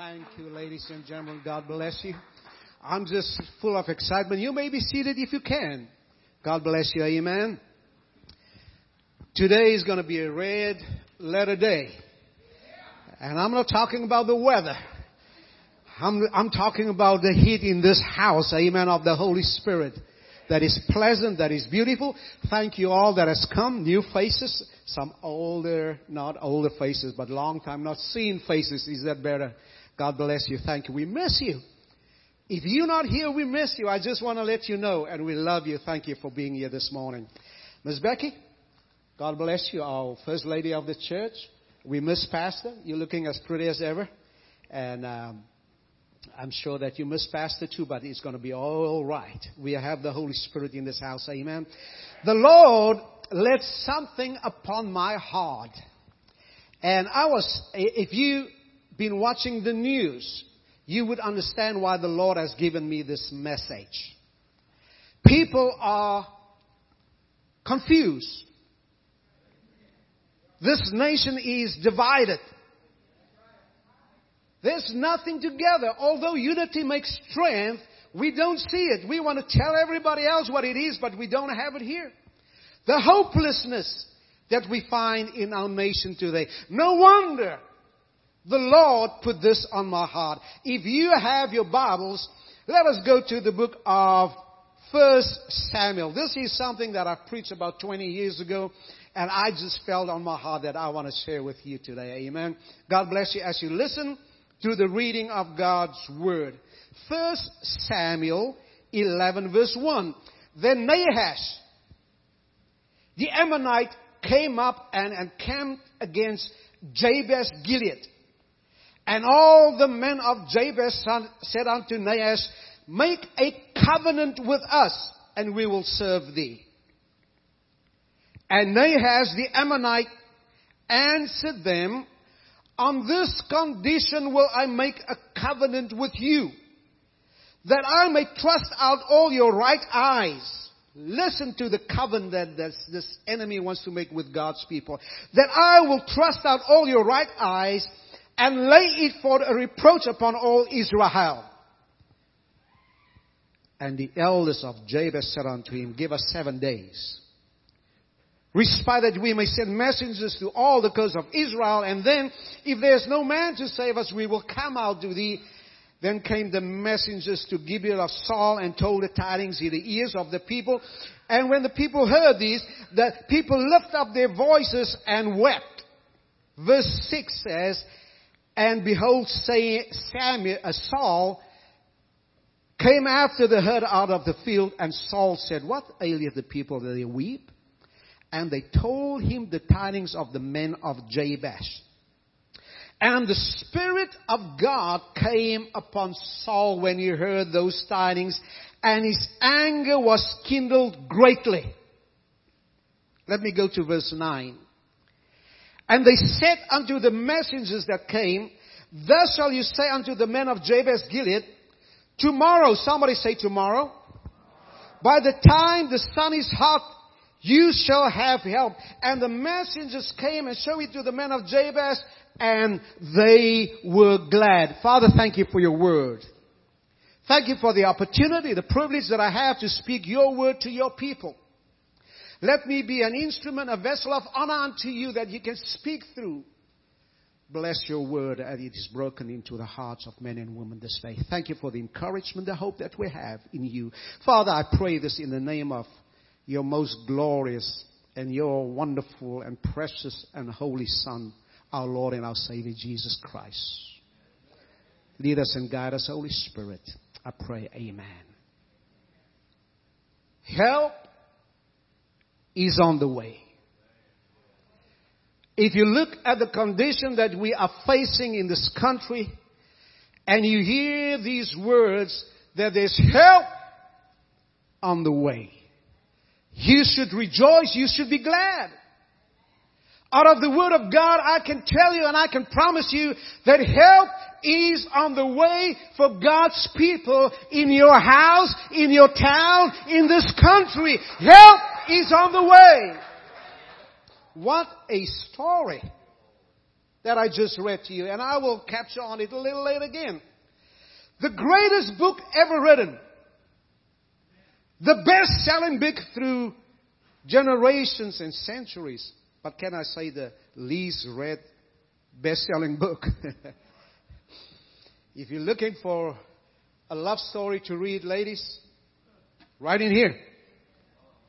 Thank you, ladies and gentlemen. God bless you. I'm just full of excitement. You may be seated if you can. God bless you. Amen. Today is going to be a red letter day. And I'm not talking about the weather. I'm, I'm talking about the heat in this house. Amen. Of the Holy Spirit that is pleasant, that is beautiful. Thank you all that has come, new faces, some older, not older faces, but long time not seen faces. Is that better? God bless you. Thank you. We miss you. If you're not here, we miss you. I just want to let you know, and we love you. Thank you for being here this morning. Miss Becky, God bless you, our first lady of the church. We miss Pastor. You're looking as pretty as ever. And um, I'm sure that you miss Pastor too, but it's going to be all right. We have the Holy Spirit in this house. Amen. The Lord laid something upon my heart. And I was, if you've been watching the news, you would understand why the Lord has given me this message. People are confused. This nation is divided. There's nothing together. Although unity makes strength, we don't see it. We want to tell everybody else what it is, but we don't have it here. The hopelessness that we find in our nation today. No wonder the Lord put this on my heart. If you have your Bibles, let us go to the book of First Samuel. This is something that I preached about 20 years ago, and I just felt on my heart that I want to share with you today. Amen. God bless you as you listen to the reading of God's Word. First Samuel 11 verse 1. Then Nahash, the Ammonite, came up and encamped against Jabez Gilead. And all the men of Jabez said unto Nahash, Make a covenant with us, and we will serve thee. And Nahash the Ammonite answered them, on this condition will I make a covenant with you, that I may thrust out all your right eyes. Listen to the covenant that this enemy wants to make with God's people. That I will thrust out all your right eyes and lay it for a reproach upon all Israel. And the elders of Jabez said unto him, Give us seven days Respite that we may send messengers to all the coasts of Israel, and then, if there is no man to save us, we will come out to thee. Then came the messengers to Gibeon of Saul and told the tidings in the ears of the people. And when the people heard this, the people lifted up their voices and wept. Verse 6 says, And behold, Samuel, uh, Saul came after the herd out of the field, and Saul said, What aileth the people that they weep? and they told him the tidings of the men of Jabesh. And the Spirit of God came upon Saul when he heard those tidings, and his anger was kindled greatly. Let me go to verse 9. And they said unto the messengers that came, Thus shall you say unto the men of Jabez Gilead, Tomorrow, somebody say tomorrow, by the time the sun is hot, you shall have help. And the messengers came and showed it to the men of Jabez, and they were glad. Father, thank you for your word. Thank you for the opportunity, the privilege that I have to speak your word to your people. Let me be an instrument, a vessel of honor unto you that you can speak through. Bless your word as it is broken into the hearts of men and women this day. Thank you for the encouragement, the hope that we have in you. Father, I pray this in the name of your most glorious and your wonderful and precious and holy Son, our Lord and our Savior, Jesus Christ. Lead us and guide us, Holy Spirit. I pray, Amen. Help is on the way. If you look at the condition that we are facing in this country, and you hear these words, that there's help on the way. You should rejoice. You should be glad. Out of the Word of God, I can tell you and I can promise you that help is on the way for God's people in your house, in your town, in this country. Help is on the way. What a story. that I just read to you, and I will capture on it a little later again. The greatest book ever written. The best selling book through generations and centuries. But can I say the least read best selling book? if you're looking for a love story to read, ladies, right in here.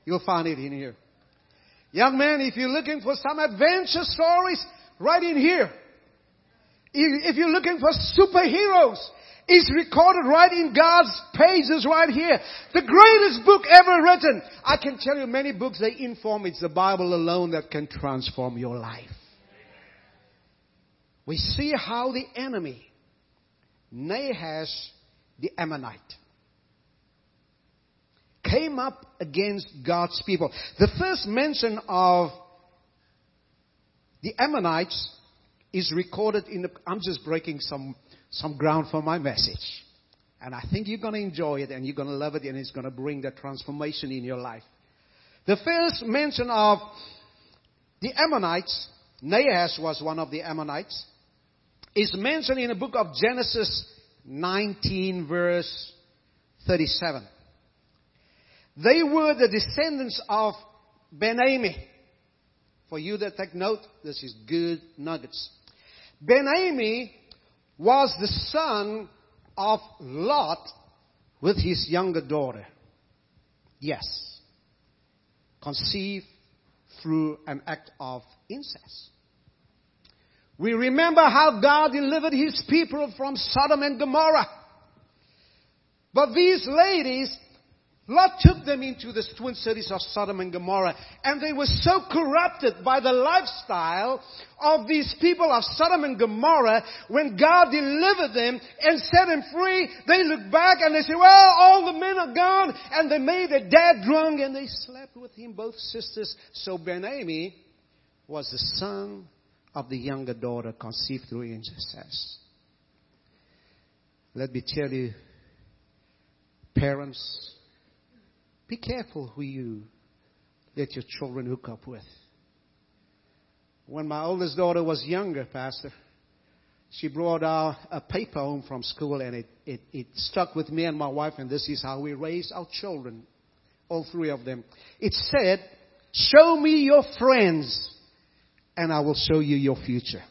You'll find it in here. Young man, if you're looking for some adventure stories, right in here. If you're looking for superheroes, it's recorded right in God's pages right here. The greatest book ever written. I can tell you many books they inform it's the Bible alone that can transform your life. We see how the enemy, Nahash the Ammonite, came up against God's people. The first mention of the Ammonites is recorded in the, I'm just breaking some, some ground for my message. And I think you're going to enjoy it and you're going to love it and it's going to bring that transformation in your life. The first mention of the Ammonites, Nahash was one of the Ammonites, is mentioned in the book of Genesis 19 verse 37. They were the descendants of Ben-Ammi. For you that take note, this is good nuggets. Ben-Ammi was the son of Lot with his younger daughter. Yes. Conceived through an act of incest. We remember how God delivered his people from Sodom and Gomorrah. But these ladies Lot took them into the twin cities of Sodom and Gomorrah, and they were so corrupted by the lifestyle of these people of Sodom and Gomorrah. When God delivered them and set them free, they look back and they say, well, all the men are gone, and they made their dad drunk, and they slept with him, both sisters. So Ben-Ammi was the son of the younger daughter conceived through incest. Let me tell you, parents, be careful who you let your children hook up with. When my oldest daughter was younger, Pastor, she brought a paper home from school and it, it, it stuck with me and my wife, and this is how we raised our children, all three of them. It said, Show me your friends, and I will show you your future.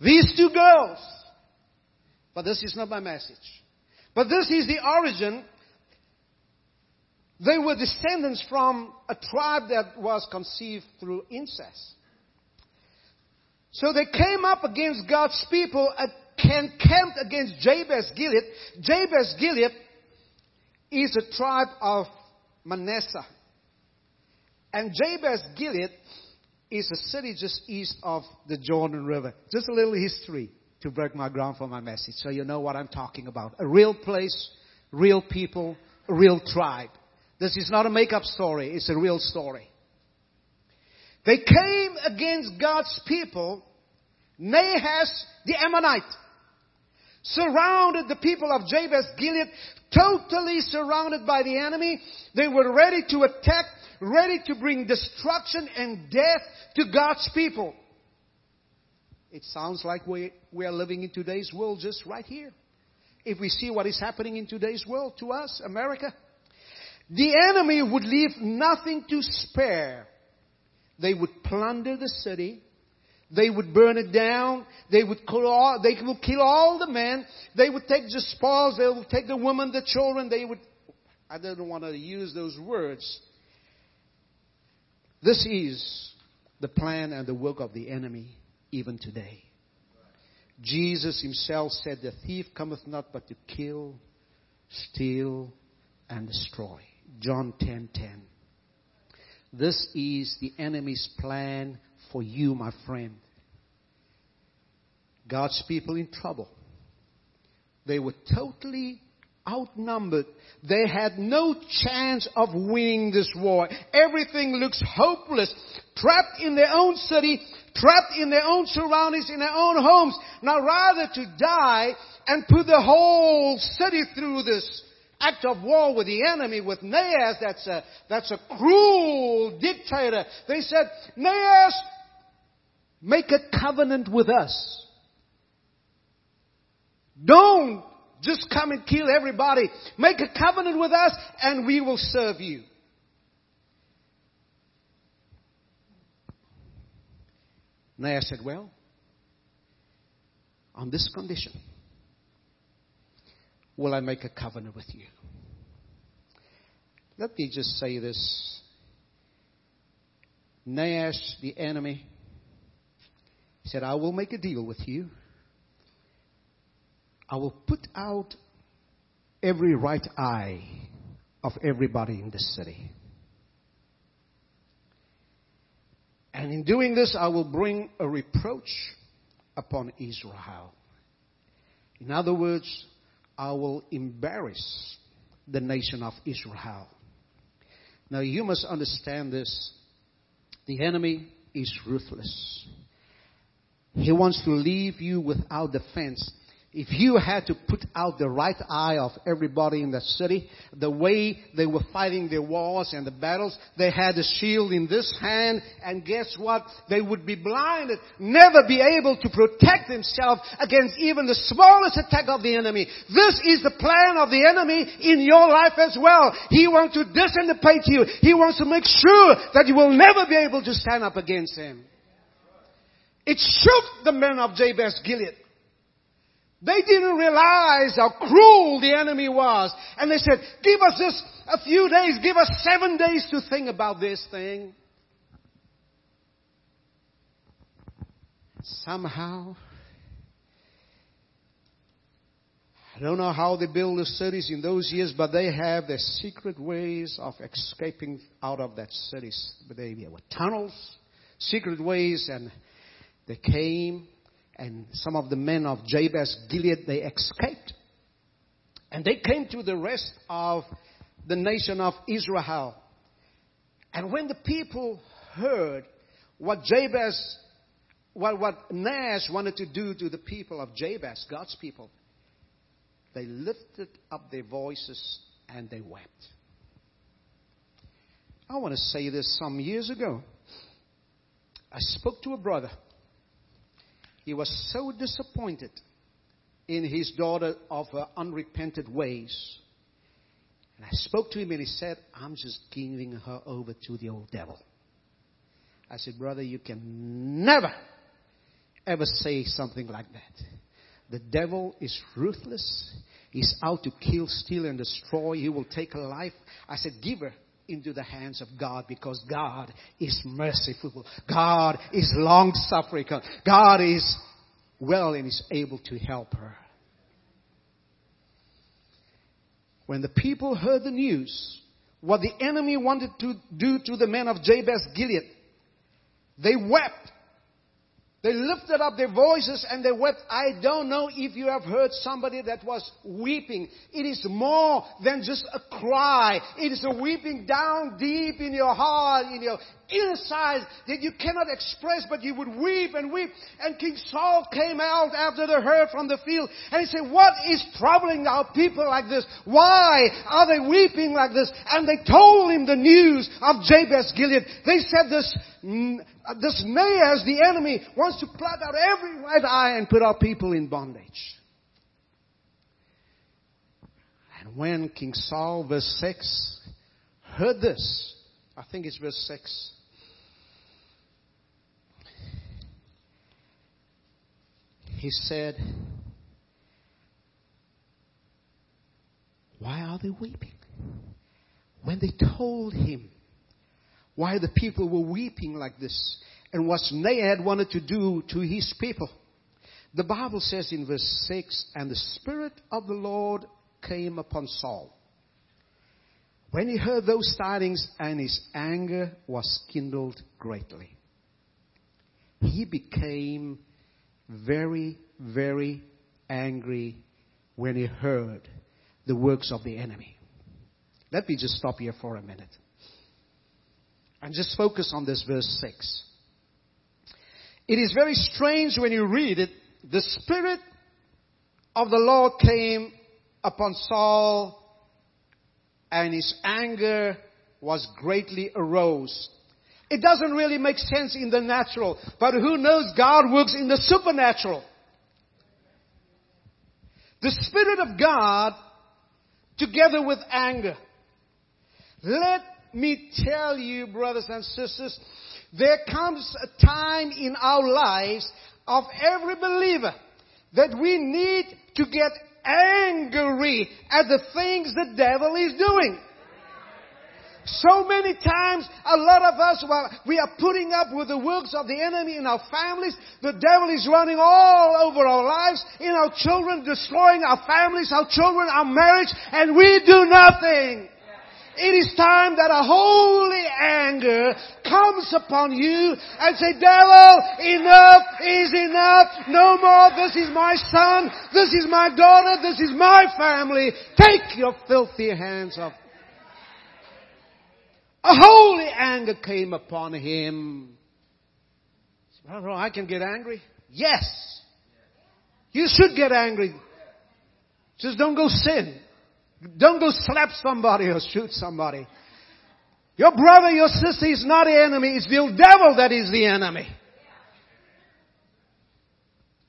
These two girls, but this is not my message. But this is the origin they were descendants from a tribe that was conceived through incest. So they came up against God's people and camped against Jabez Gilead. Jabez Gilead is a tribe of Manasseh. And Jabez Gilead is a city just east of the Jordan River. Just a little history to break my ground for my message so you know what I'm talking about. A real place, real people, real tribe. This is not a make-up story. It's a real story. They came against God's people. Nahash the Ammonite surrounded the people of Jabez Gilead, totally surrounded by the enemy. They were ready to attack, ready to bring destruction and death to God's people. It sounds like we, we are living in today's world just right here. If we see what is happening in today's world to us, America, the enemy would leave nothing to spare. They would plunder the city. They would burn it down. They would kill all, they would kill all the men. They would take the spoils. They would take the women, the children. They would, I don't want to use those words. This is the plan and the work of the enemy even today. Jesus himself said, The thief cometh not but to kill, steal, and destroy. John 10:10. 10, 10. This is the enemy's plan for you, my friend. God's people in trouble. They were totally outnumbered. They had no chance of winning this war. Everything looks hopeless. Trapped in their own city, trapped in their own surroundings, in their own homes. Now rather to die and put the whole city through this act of war with the enemy, with Nahash, that's a, that's a cruel dictator. They said, Nahash, make a covenant with us. Don't just come and kill everybody. Make a covenant with us and we will serve you. Nahash said, Well, on this condition, will I make a covenant with you? Let me just say this. Nahash, the enemy, said, I will make a deal with you. I will put out every right eye of everybody in this city. And in doing this, I will bring a reproach upon Israel. In other words, I will embarrass the nation of Israel. Now, you must understand this. The enemy is ruthless. He wants to leave you without defense if you had to put out the right eye of everybody in the city, the way they were fighting their wars and the battles, they had a shield in this hand, and guess what? They would be blinded, never be able to protect themselves against even the smallest attack of the enemy. This is the plan of the enemy in your life as well. He wants to dissipate you. He wants to make sure that you will never be able to stand up against him. It shook the men of Jabez Gilead. They didn't realize how cruel the enemy was. And they said, give us this a few days, give us seven days to think about this thing. Somehow, I don't know how they build the cities in those years, but they have their secret ways of escaping out of that cities. But they were tunnels, secret ways, and they came and some of the men of Jabez Gilead, they escaped. And they came to the rest of the nation of Israel. And when the people heard what Jabez, what, what Nash wanted to do to the people of Jabez, God's people, they lifted up their voices and they wept. I want to say this some years ago. I spoke to a brother he was so disappointed in his daughter of her unrepented ways. And I spoke to him and he said, I'm just giving her over to the old devil. I said, brother, you can never, ever say something like that. The devil is ruthless. He's out to kill, steal, and destroy. He will take a life. I said, give her into the hands of God because God is merciful. God is long suffering. God is well and is able to help her. When the people heard the news, what the enemy wanted to do to the men of Jabez Gilead, they wept they lifted up their voices and they wept. I don't know if you have heard somebody that was weeping. It is more than just a cry. It is a weeping down deep in your heart, in your inside that you cannot express, but you would weep and weep. And King Saul came out after the herd from the field and he said, what is troubling our people like this? Why are they weeping like this? And they told him the news of Jabez Gilead. They said this, uh, this Nahash, the enemy, wants to pluck out every right eye and put our people in bondage. And when King Saul, verse 6, heard this, I think it's verse 6. He said, Why are they weeping? When they told him why the people were weeping like this and what Nahash wanted to do to his people. The Bible says in verse 6 And the Spirit of the Lord came upon Saul. When he heard those tidings, and his anger was kindled greatly, he became very, very angry when he heard the works of the enemy. Let me just stop here for a minute. And just focus on this verse 6. It is very strange when you read it. The Spirit of the Lord came upon Saul and his anger was greatly arose. It doesn't really make sense in the natural, but who knows God works in the supernatural. The Spirit of God together with anger. Let me tell you, brothers and sisters, there comes a time in our lives of every believer that we need to get angry at the things the devil is doing. So many times, a lot of us, while we are putting up with the works of the enemy in our families, the devil is running all over our lives, in our children, destroying our families, our children, our marriage, and we do nothing. It is time that a holy anger comes upon you and say, devil, enough is enough. No more. This is my son. This is my daughter. This is my family. Take your filthy hands off a holy anger came upon him. I can get angry. Yes. You should get angry. Just don't go sin. Don't go slap somebody or shoot somebody. Your brother, your sister is not the enemy. It's the devil that is the enemy.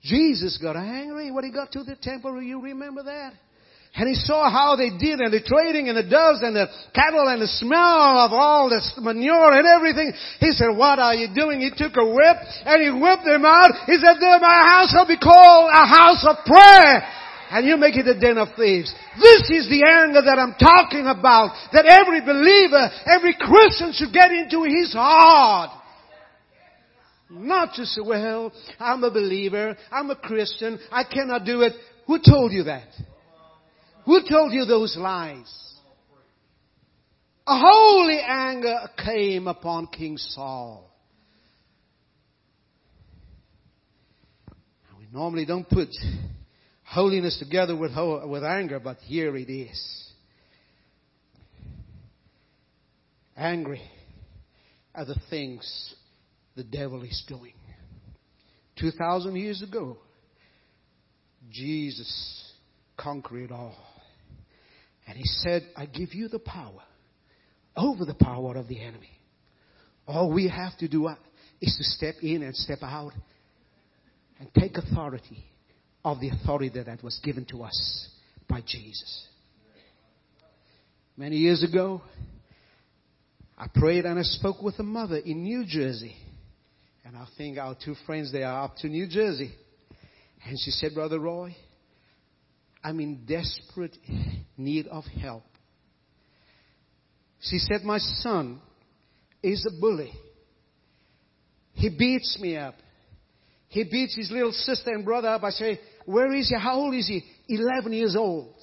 Jesus got angry when he got to the temple. You remember that? And he saw how they did and the trading and the doves and the cattle and the smell of all the manure and everything. He said, what are you doing? He took a whip and he whipped them out. He said, my house shall be called a house of prayer. And you make it a den of thieves. This is the anger that I'm talking about. That every believer, every Christian should get into his heart. Not just say, well, I'm a believer, I'm a Christian, I cannot do it. Who told you that? Who told you those lies? A holy anger came upon King Saul. We normally don't put holiness together with, with anger, but here it is. Angry at the things the devil is doing. 2,000 years ago, Jesus conquered it all. And he said, I give you the power over the power of the enemy. All we have to do uh, is to step in and step out and take authority of the authority that was given to us by Jesus. Many years ago, I prayed and I spoke with a mother in New Jersey. And I think our two friends, they are up to New Jersey. And she said, Brother Roy, I'm in desperate need of help. She said, My son is a bully. He beats me up. He beats his little sister and brother up. I say, Where is he? How old is he? 11 years old.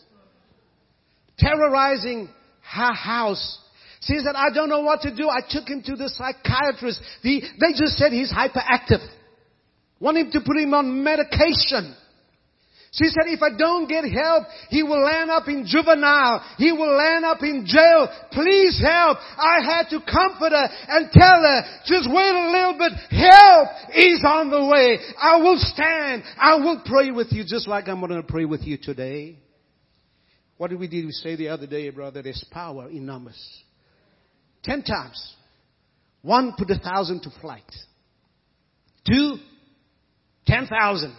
Terrorizing her house. She said, I don't know what to do. I took him to the psychiatrist. The, they just said he's hyperactive. Want him to put him on medication. She said, if I don't get help, he will land up in juvenile. He will land up in jail. Please help. I had to comfort her and tell her, just wait a little bit. Help is on the way. I will stand. I will pray with you just like I'm going to pray with you today. What did we do? We say the other day, brother, there's power in numbers. Ten times. One put a thousand to flight. Two, ten thousand.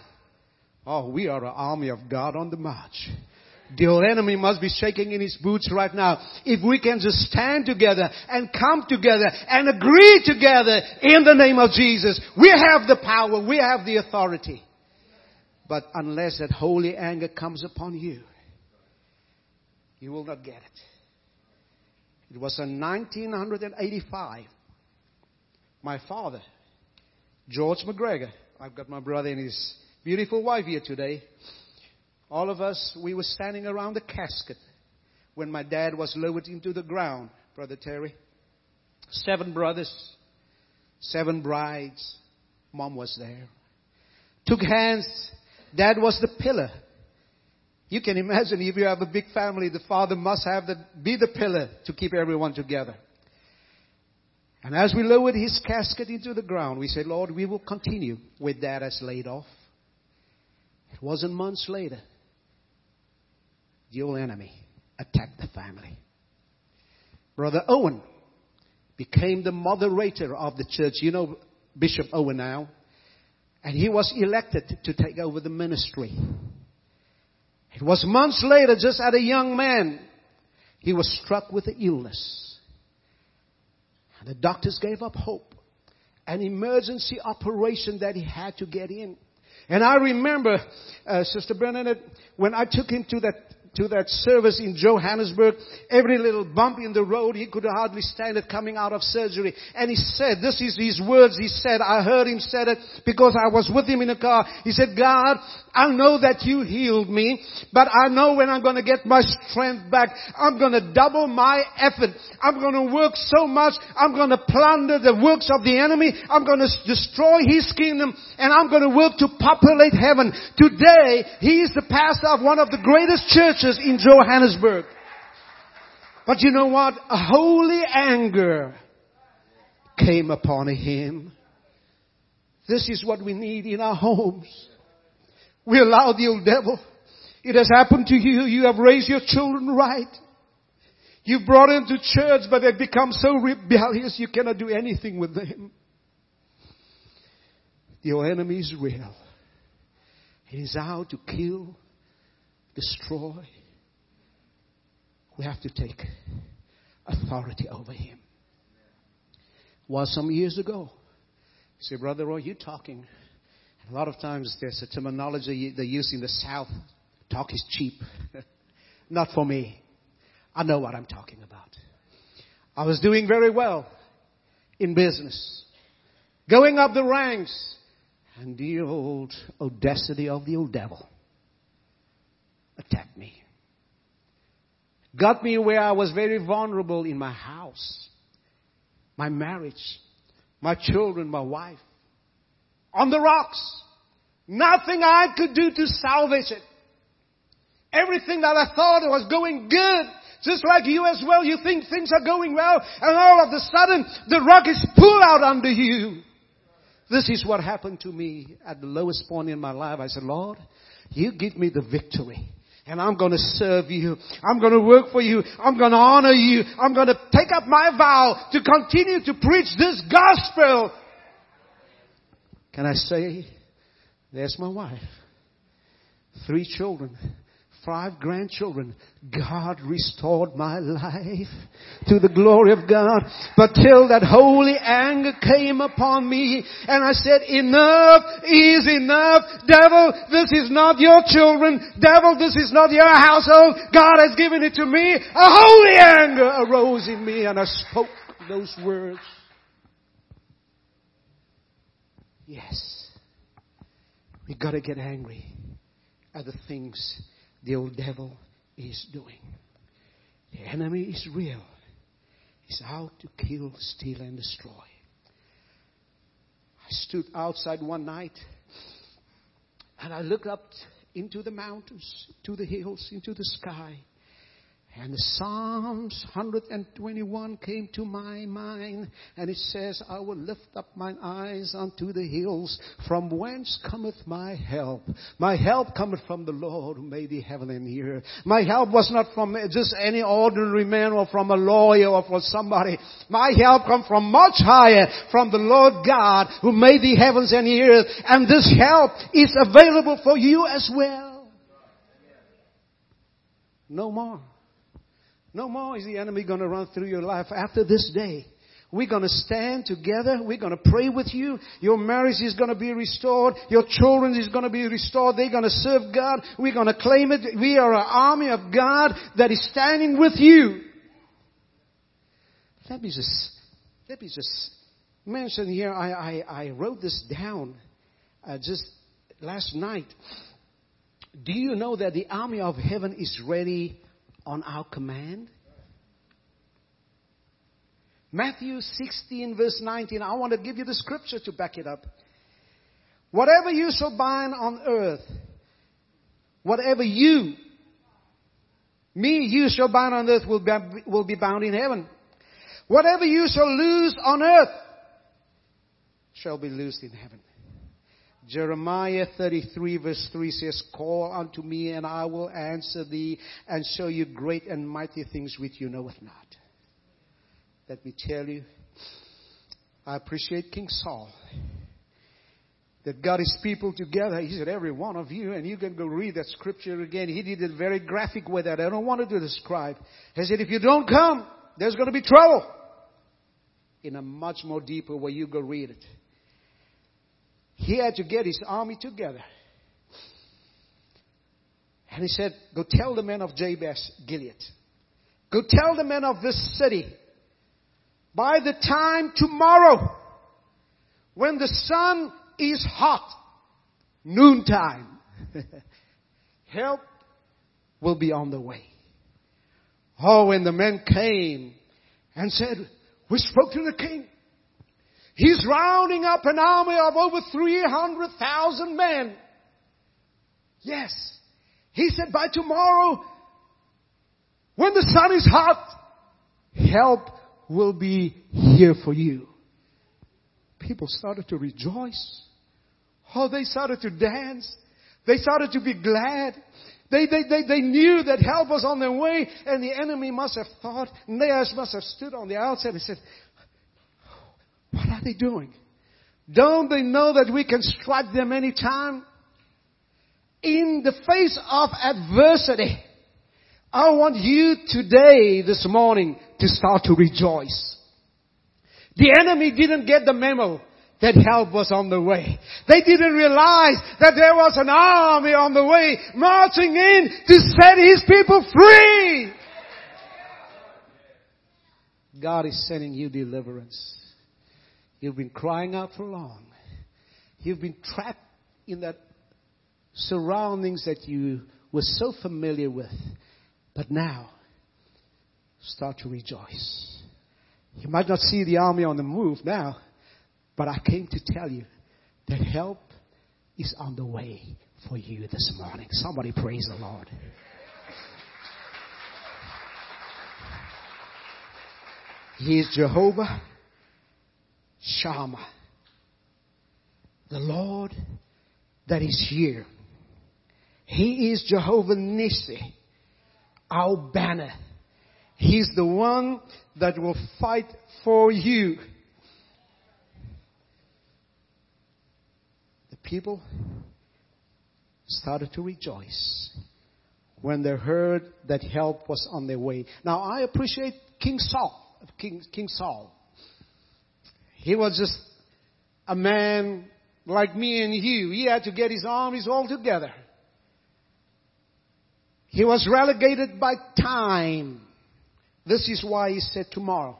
Oh, we are an army of God on the march. The old enemy must be shaking in his boots right now. If we can just stand together and come together and agree together in the name of Jesus, we have the power, we have the authority. But unless that holy anger comes upon you, you will not get it. It was in 1985. My father, George McGregor, I've got my brother and his beautiful wife here today. All of us, we were standing around the casket when my dad was lowered into the ground, Brother Terry. Seven brothers, seven brides. Mom was there. Took hands. Dad was the pillar. You can imagine if you have a big family, the father must have the, be the pillar to keep everyone together. And as we lowered his casket into the ground, we said, Lord, we will continue with dad as laid off. It wasn't months later. The old enemy attacked the family. Brother Owen became the moderator of the church. You know Bishop Owen now. And he was elected to take over the ministry. It was months later, just as a young man, he was struck with an illness. And the doctors gave up hope. An emergency operation that he had to get in. And I remember, uh, Sister Bernadette, when I took him to that to that service in Johannesburg, every little bump in the road, he could hardly stand it coming out of surgery. And he said, this is his words, he said, I heard him said it because I was with him in the car. He said, God, I know that you healed me, but I know when I'm going to get my strength back, I'm going to double my effort. I'm going to work so much. I'm going to plunder the works of the enemy. I'm going to destroy his kingdom and I'm going to work to populate heaven. Today, he is the pastor of one of the greatest churches in Johannesburg. But you know what? A holy anger came upon him. This is what we need in our homes. We allow the old devil. It has happened to you. You have raised your children right. You've brought them to church, but they've become so rebellious you cannot do anything with them. The enemy is real. He is out to kill, destroy. We have to take authority over him. Was some years ago. Say, Brother Roy, you talking a lot of times there's a terminology they use in the South. Talk is cheap. Not for me. I know what I'm talking about. I was doing very well in business. Going up the ranks. And the old audacity of the old devil attacked me. Got me where I was very vulnerable in my house, my marriage, my children, my wife on the rocks. Nothing I could do to salvage it. Everything that I thought was going good, just like you as well, you think things are going well, and all of a sudden, the rock is pulled out under you. This is what happened to me at the lowest point in my life. I said, Lord, you give me the victory. And I'm going to serve you. I'm going to work for you. I'm going to honor you. I'm going to take up my vow to continue to preach this gospel can I say, there's my wife. Three children, five grandchildren. God restored my life to the glory of God. But till that holy anger came upon me and I said, enough is enough. Devil, this is not your children. Devil, this is not your household. God has given it to me. A holy anger arose in me and I spoke those words. Yes. We gotta get angry at the things the old devil is doing. The enemy is real. He's out to kill, steal, and destroy. I stood outside one night and I looked up into the mountains, to the hills, into the sky. And Psalms 121 came to my mind, and it says, I will lift up mine eyes unto the hills, from whence cometh my help. My help cometh from the Lord who made the heaven and the earth. My help was not from just any ordinary man or from a lawyer or from somebody. My help come from much higher, from the Lord God who made the heavens and the earth. And this help is available for you as well. No more. No more is the enemy going to run through your life after this day. We're going to stand together. We're going to pray with you. Your marriage is going to be restored. Your children is going to be restored. They're going to serve God. We're going to claim it. We are an army of God that is standing with you. Let me just, let me just mention here. I, I, I wrote this down uh, just last night. Do you know that the army of heaven is ready on our command? Matthew 16 verse 19. I want to give you the scripture to back it up. Whatever you shall bind on earth, whatever you, me, you shall bind on earth will be, will be bound in heaven. Whatever you shall loose on earth shall be loosed in heaven. Jeremiah 33 verse 3 says, Call unto me and I will answer thee and show you great and mighty things which you knoweth not. Let me tell you, I appreciate King Saul that got his people together. He said, every one of you, and you can go read that scripture again. He did it very graphic with that. I don't want to describe. He said, if you don't come, there's going to be trouble. In a much more deeper way, you go read it. He had to get his army together. And he said, Go tell the men of Jabez Gilead. Go tell the men of this city. By the time tomorrow, when the sun is hot, noontime, help will be on the way. Oh, when the men came and said, we spoke to the king. He's rounding up an army of over 300,000 men. Yes. He said by tomorrow, when the sun is hot, help will be here for you. People started to rejoice. Oh, they started to dance. They started to be glad. They, they, they, they knew that help was on their way, and the enemy must have thought, they must have stood on the outside and said, What are they doing? Don't they know that we can strike them anytime? In the face of adversity, I want you today, this morning, to start to rejoice. The enemy didn't get the memo that help was on the way. They didn't realize that there was an army on the way marching in to set his people free. God is sending you deliverance. You've been crying out for long. You've been trapped in that surroundings that you were so familiar with. But now, start to rejoice. You might not see the army on the move now, but I came to tell you that help is on the way for you this morning. Somebody praise the Lord. He is Jehovah Shammah, the Lord that is here. He is Jehovah Nissi, our banner. He's the one that will fight for you. The people started to rejoice when they heard that help was on their way. Now I appreciate King Saul, King, King Saul. He was just a man like me and you. He had to get his armies all together. He was relegated by time. This is why he said tomorrow.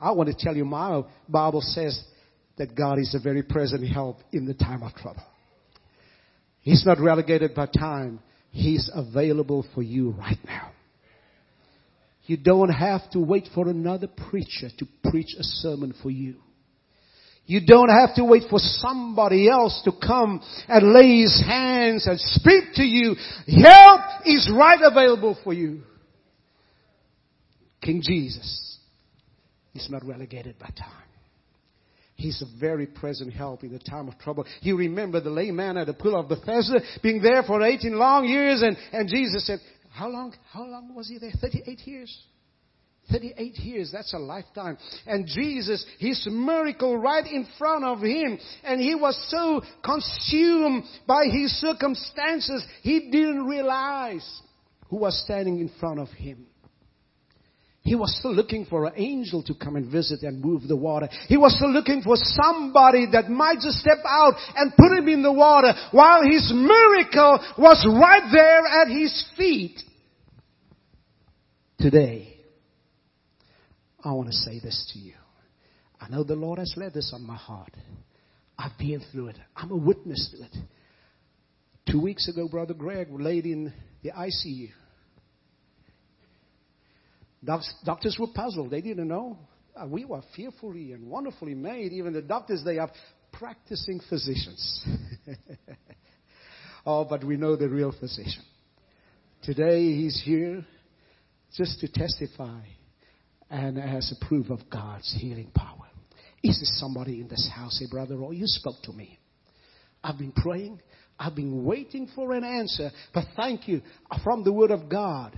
I want to tell you my Bible says that God is a very present help in the time of trouble. He's not relegated by time. He's available for you right now. You don't have to wait for another preacher to preach a sermon for you. You don't have to wait for somebody else to come and lay his hands and speak to you. Help is right available for you. King Jesus is not relegated by time. He's a very present help in the time of trouble. You remember the layman at the pool of Bethesda being there for 18 long years and, and Jesus said, how long, how long was he there? 38 years. 38 years, that's a lifetime. And Jesus, his miracle right in front of him, and he was so consumed by his circumstances, he didn't realize who was standing in front of him. He was still looking for an angel to come and visit and move the water. He was still looking for somebody that might just step out and put him in the water while his miracle was right there at his feet. Today, I want to say this to you. I know the Lord has led this on my heart. I've been through it. I'm a witness to it. Two weeks ago, Brother Greg laid in the ICU. Doctors were puzzled. They didn't know. Uh, we were fearfully and wonderfully made. Even the doctors, they are practicing physicians. oh, but we know the real physician. Today, he's here just to testify and as a proof of God's healing power. Is there somebody in this house, say, Brother Oh, you spoke to me. I've been praying. I've been waiting for an answer. But thank you from the Word of God.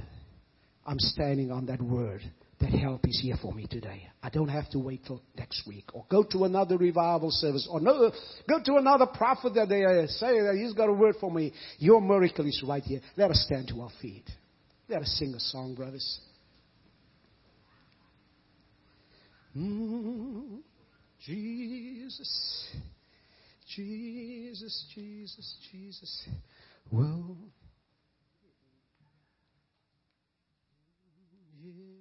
I'm standing on that word that help is here for me today. I don't have to wait till next week or go to another revival service or no, go to another prophet that they uh, say that he's got a word for me. Your miracle is right here. Let us stand to our feet. Let us sing a song, brothers. Mm, Jesus, Jesus, Jesus, Jesus. Well, here.